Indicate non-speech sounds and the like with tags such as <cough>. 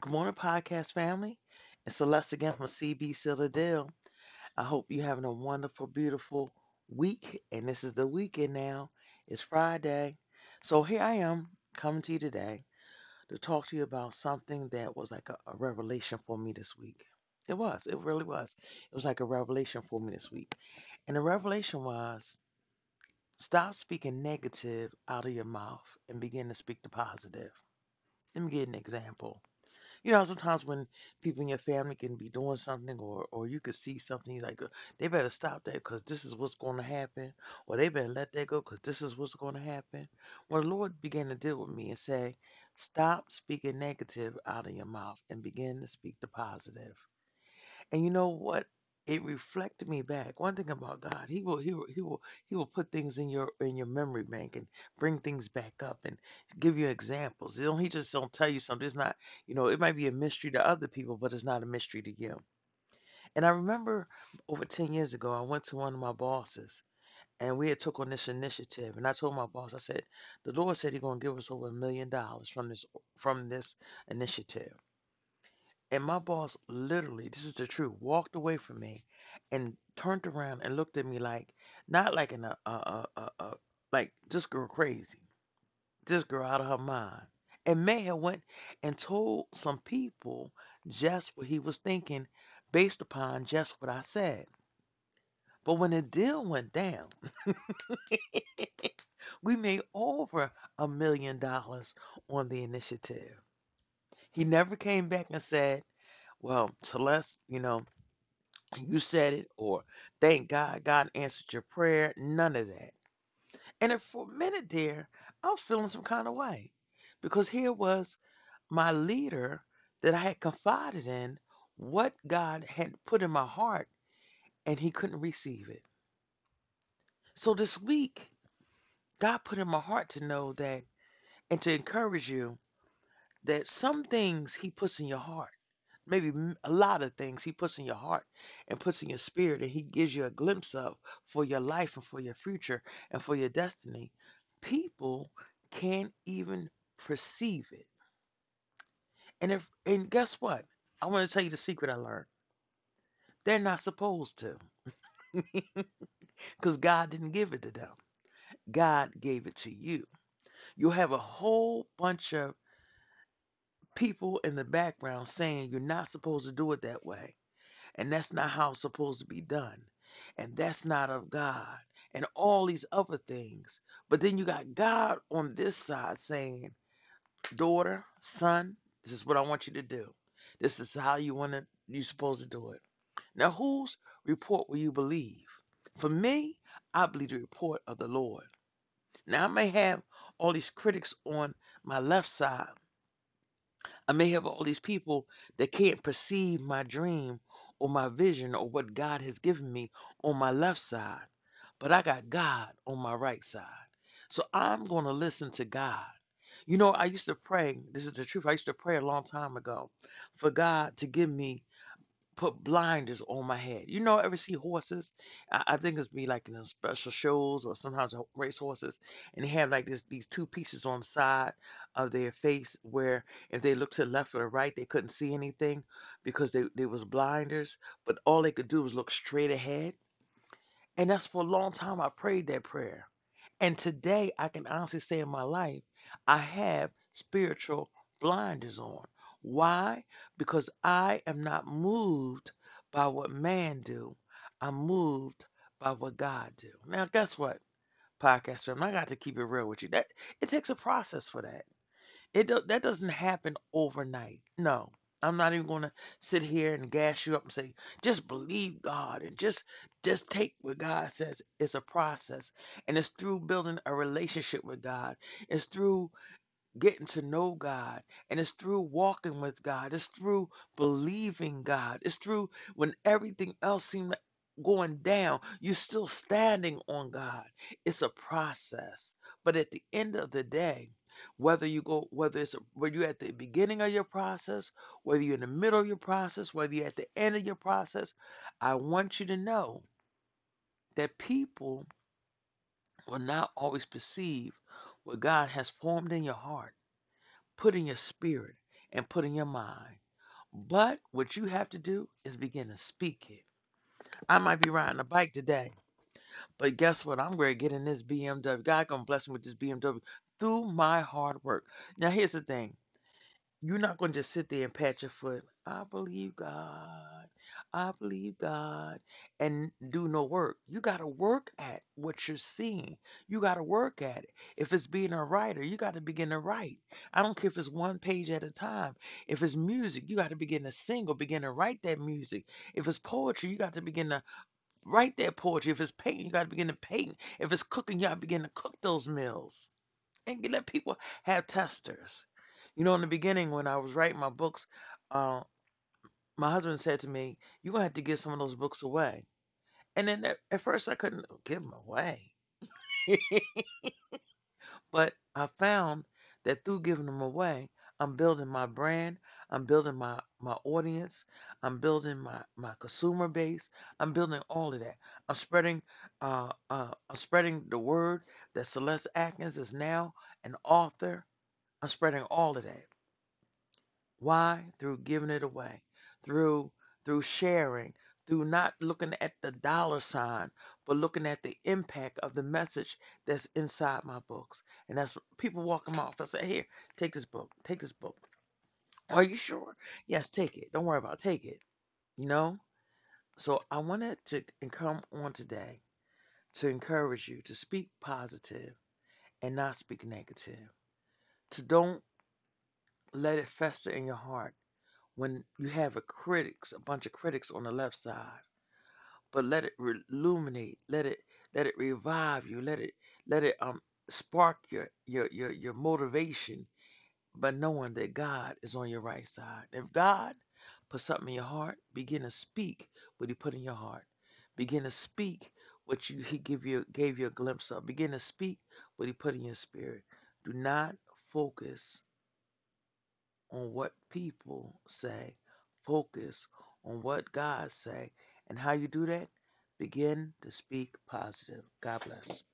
Good morning, podcast family. It's Celeste again from CB Seal the Deal. I hope you're having a wonderful, beautiful week. And this is the weekend now. It's Friday. So here I am coming to you today to talk to you about something that was like a, a revelation for me this week. It was. It really was. It was like a revelation for me this week. And the revelation was stop speaking negative out of your mouth and begin to speak the positive. Let me give you an example. You know, sometimes when people in your family can be doing something, or or you could see something, you're like they better stop that because this is what's going to happen, or they better let that go because this is what's going to happen. Well, the Lord began to deal with me and say, stop speaking negative out of your mouth and begin to speak the positive. And you know what? It reflected me back. One thing about God, He will He will He will He will put things in your in your memory bank and bring things back up and give you examples. You know, He just don't tell you something. It's not, you know, it might be a mystery to other people, but it's not a mystery to you. And I remember over 10 years ago, I went to one of my bosses and we had took on this initiative. And I told my boss, I said, the Lord said He's gonna give us over a million dollars from this from this initiative. And my boss literally, this is the truth, walked away from me and turned around and looked at me like, not like in a, a, a, a, a like this girl crazy, this girl out of her mind. And may have went and told some people just what he was thinking based upon just what I said. But when the deal went down, <laughs> we made over a million dollars on the initiative. He never came back and said, Well, Celeste, you know, you said it, or thank God, God answered your prayer. None of that. And for a minute there, I was feeling some kind of way because here was my leader that I had confided in what God had put in my heart, and he couldn't receive it. So this week, God put in my heart to know that and to encourage you that some things he puts in your heart maybe a lot of things he puts in your heart and puts in your spirit and he gives you a glimpse of for your life and for your future and for your destiny people can't even perceive it. And if and guess what? I want to tell you the secret i learned. They're not supposed to. <laughs> Because god didn't give it to them. God gave it to you. You'll have a whole bunch of people in the background saying you're not supposed to do it that way And that's not how it's supposed to be done. And that's not of God. And all these other things. But then you got God on this side saying, daughter, son, this is what I want you to do. This is how you want to you're supposed to do it. Now whose report will you believe? For me, I believe the report of the Lord. Now I may have all these critics on my left side. I may have all these people that can't perceive my dream or my vision or what God has given me on my left side, but I got God on my right side. So I'm going to listen to God. You know, I used to pray, this is the truth. I used to pray a long time ago for God to give me put blinders on my head. You know, ever see horses? I, think it's be like in special shows or sometimes race horses, and they have like this these two pieces on the side of their face where if they looked to the left or the right, they couldn't see anything because they they was blinders, but all they could do was look straight ahead. And that's for a long time I prayed that prayer. And today I can honestly say in my life, I have spiritual blinders on. Why? Because I am not moved by what man do. I'm moved by what God do. Now guess what? Podcast family, I got to keep it real with you. That it takes a process for that. It do, that doesn't happen overnight. No. I'm not even going to sit here and gas you up and say just believe God and just just take what God says. It's a process and it's through building a relationship with God. It's through getting to know God and it's through walking with God. It's through believing God. It's through when everything else seems going down, you're still standing on God. It's a process. But at the end of the day, whether you go, whether it's whether you're at the beginning of your process, whether you're in the middle of your process, whether you're at the end of your process, I want you to know that people will not always perceive what God has formed in your heart put in your spirit and put in your mind. But what you have to do is begin to speak it. I might be riding a bike today, but guess what? I'm going to get in this BMW. God gonna bless me with this BMW through my hard work. Now here's the thing. You're not going to just sit there and pat your foot. I believe God. I believe God. And do no work. You got to work at what you're seeing. You got to work at it. If it's being a writer, you got to begin to write. I don't care if it's one page at a time. If it's music, you got to begin to sing or begin to write that music. If it's poetry, you got to begin to write that poetry. If it's painting, you got to begin to paint. If it's cooking, you got to begin to cook those meals and let people have testers. You know, in the beginning, when I was writing my books, uh, my husband said to me, "You're gonna have to give some of those books away." And then at, at first, I couldn't give them away, <laughs> but I found that through giving them away, I'm building my brand, I'm building my my audience, I'm building my my consumer base, I'm building all of that. I'm spreading, uh, uh, I'm spreading the word that Celeste Atkins is now an author I'm spreading all of that. Why? Through giving it away, through through sharing, through not looking at the dollar sign, but looking at the impact of the message that's inside my books. And that's what people walk them off. I say, here, take this book, take this book. Are you sure? Yes, take it. Don't worry about it. Take it. You know? So I wanted to come on today to encourage you to speak positive and not speak negative. To don't let it fester in your heart when you have a critics, a bunch of critics on the left side. But let it illuminate, let it let it revive you, let it let it um spark your your your your motivation by knowing that God is on your right side. If God put something in your heart, begin to speak what He put in your heart. Begin to speak what you He give you gave you a glimpse of. Begin to speak what He put in your spirit. Do not focus on what people say. Focus on what God say. And how you do that? Begin to speak positive. God bless.